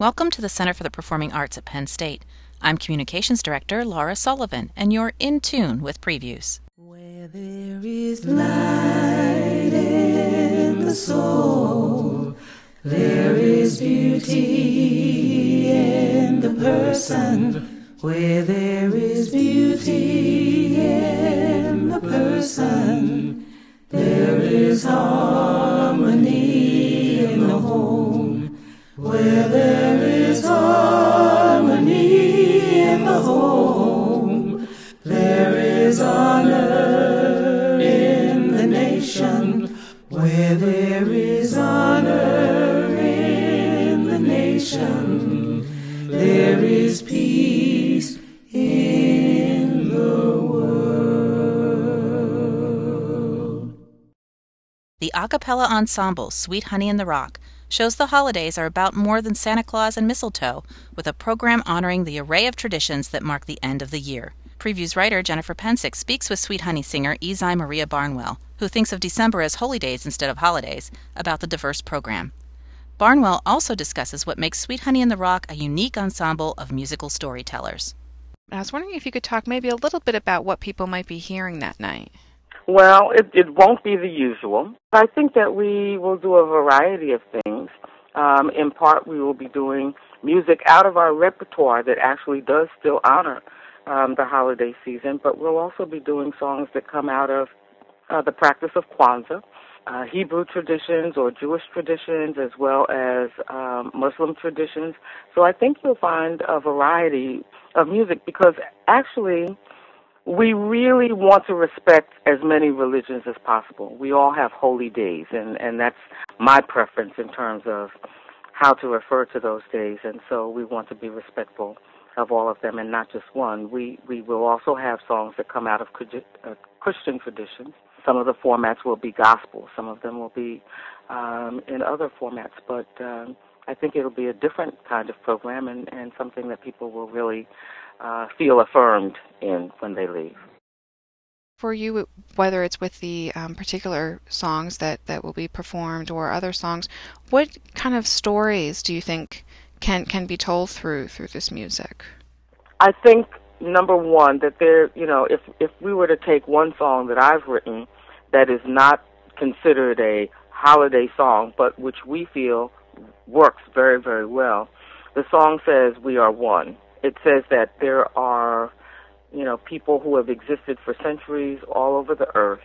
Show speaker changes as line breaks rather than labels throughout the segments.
Welcome to the Center for the Performing Arts at Penn State. I'm Communications Director Laura Sullivan, and you're in tune with previews.
Where there is light in the soul, there is beauty in the person. Where there is beauty in the person, there is harmony in the home. Where there nation, there is peace in the world.
The a cappella ensemble Sweet Honey in the Rock shows the holidays are about more than Santa Claus and mistletoe, with a program honoring the array of traditions that mark the end of the year. Previews writer Jennifer Pensick speaks with Sweet Honey singer Ysaye Maria Barnwell, who thinks of December as holy days instead of holidays, about the diverse program. Barnwell also discusses what makes Sweet Honey in the Rock a unique ensemble of musical storytellers.
I was wondering if you could talk maybe a little bit about what people might be hearing that night.
Well, it, it won't be the usual. I think that we will do a variety of things. Um, in part, we will be doing music out of our repertoire that actually does still honor um, the holiday season, but we'll also be doing songs that come out of uh, the practice of Kwanzaa, uh, Hebrew traditions or Jewish traditions, as well as um, Muslim traditions. So I think you'll find a variety of music because actually we really want to respect as many religions as possible. We all have holy days, and, and that's my preference in terms of how to refer to those days. And so we want to be respectful of all of them and not just one. We, we will also have songs that come out of uh, Christian traditions. Some of the formats will be gospel, some of them will be um, in other formats, but um, I think it'll be a different kind of program and, and something that people will really uh, feel affirmed in when they leave.
For you, whether it's with the um, particular songs that, that will be performed or other songs, what kind of stories do you think can can be told through through this music?
I think number one that there, you know, if if we were to take one song that I've written that is not considered a holiday song, but which we feel works very very well, the song says "We are one." it says that there are, you know, people who have existed for centuries all over the earth,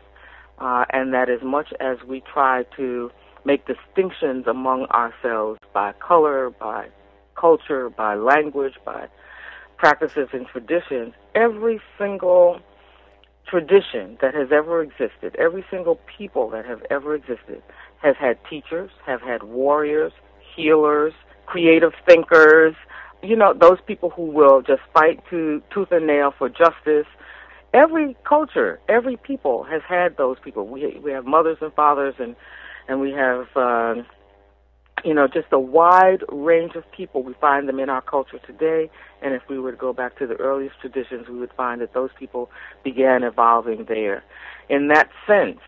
uh, and that as much as we try to make distinctions among ourselves by color, by culture, by language, by practices and traditions, every single tradition that has ever existed, every single people that have ever existed, has had teachers, have had warriors, healers, creative thinkers, you know, those people who will just fight to tooth and nail for justice. Every culture, every people has had those people. We we have mothers and fathers, and and we have um, you know just a wide range of people. We find them in our culture today, and if we were to go back to the earliest traditions, we would find that those people began evolving there. In that sense,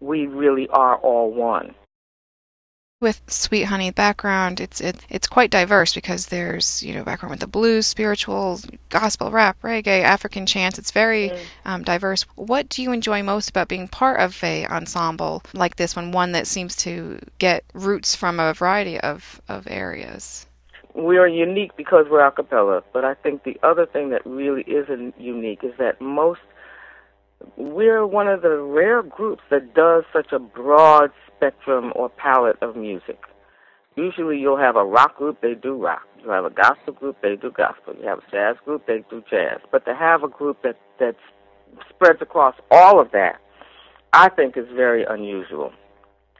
we really are all one
with Sweet Honey background, it's it, it's quite diverse because there's you know background with the blues, spiritual, gospel, rap, reggae, African chants. It's very um, diverse. What do you enjoy most about being part of a ensemble like this one? One that seems to get roots from a variety of of areas.
We are unique because we're a cappella, but I think the other thing that really isn't unique is that most we're one of the rare groups that does such a broad spectrum or palette of music. Usually you'll have a rock group, they do rock. You have a gospel group, they do gospel. You have a jazz group, they do jazz. But to have a group that, that spreads across all of that, I think is very unusual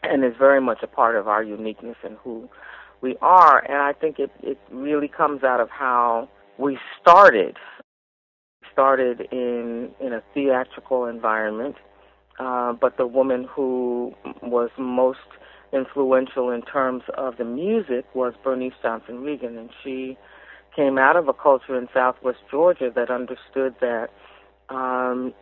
and is very much a part of our uniqueness and who we are. And I think it, it really comes out of how we started. Started in, in a theatrical environment uh, but the woman who was most influential in terms of the music was Bernice Johnson Reagon, and she came out of a culture in Southwest Georgia that understood that, um,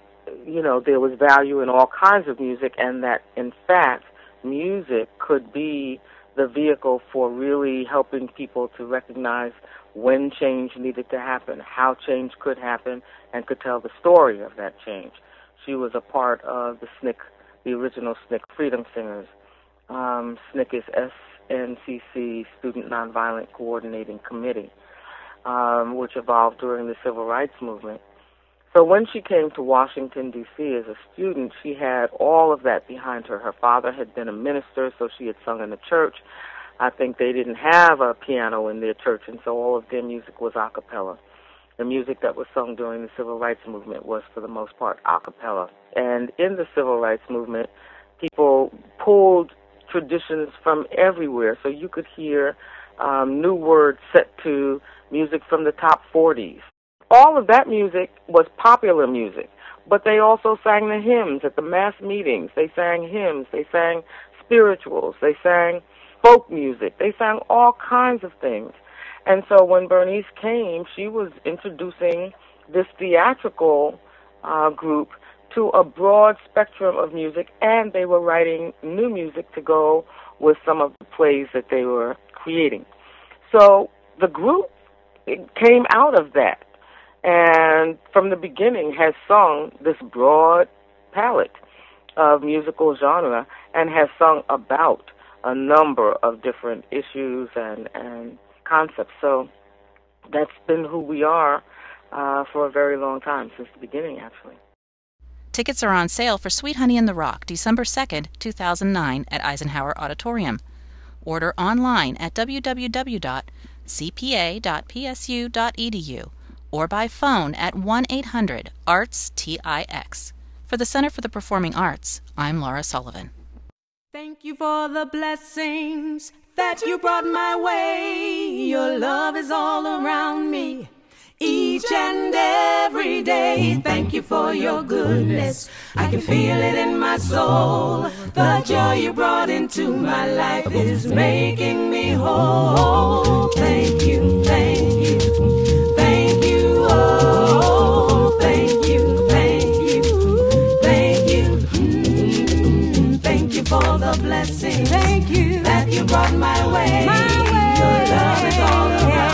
you know, there was value in all kinds of music, and that in fact, music could be the vehicle for really helping people to recognize when change needed to happen, how change could happen, and could tell the story of that change. She was a part of the SNCC, the original SNCC Freedom Singers. Um, SNCC is SNCC, Student Nonviolent Coordinating Committee, um, which evolved during the Civil Rights Movement. So when she came to Washington, D.C. as a student, she had all of that behind her. Her father had been a minister, so she had sung in the church. I think they didn't have a piano in their church, and so all of their music was a cappella. The music that was sung during the civil rights movement was, for the most part, a cappella. And in the civil rights movement, people pulled traditions from everywhere, so you could hear um, new words set to music from the top 40s. All of that music was popular music, but they also sang the hymns at the mass meetings. They sang hymns, they sang spirituals, they sang folk music, they sang all kinds of things. And so when Bernice came, she was introducing this theatrical uh, group to a broad spectrum of music, and they were writing new music to go with some of the plays that they were creating. So the group came out of that, and from the beginning has sung this broad palette of musical genre and has sung about a number of different issues and, and concepts. So that's been who we are uh, for a very long time, since the beginning, actually.
Tickets are on sale for Sweet Honey in the Rock December 2nd, 2009 at Eisenhower Auditorium. Order online at www.cpa.psu.edu or by phone at 1 800 ARTS TIX. For the Center for the Performing Arts, I'm Laura Sullivan.
Thank you for the blessings that you brought my way. Your love is all around me each and every day. Thank you for your goodness. I can feel it in my soul. The joy you brought into my life is making me whole. Thank you, thank you, thank you, oh, thank you, thank you, thank you, mm-hmm. thank you for the blessing. That you brought my way. My way your love is all around.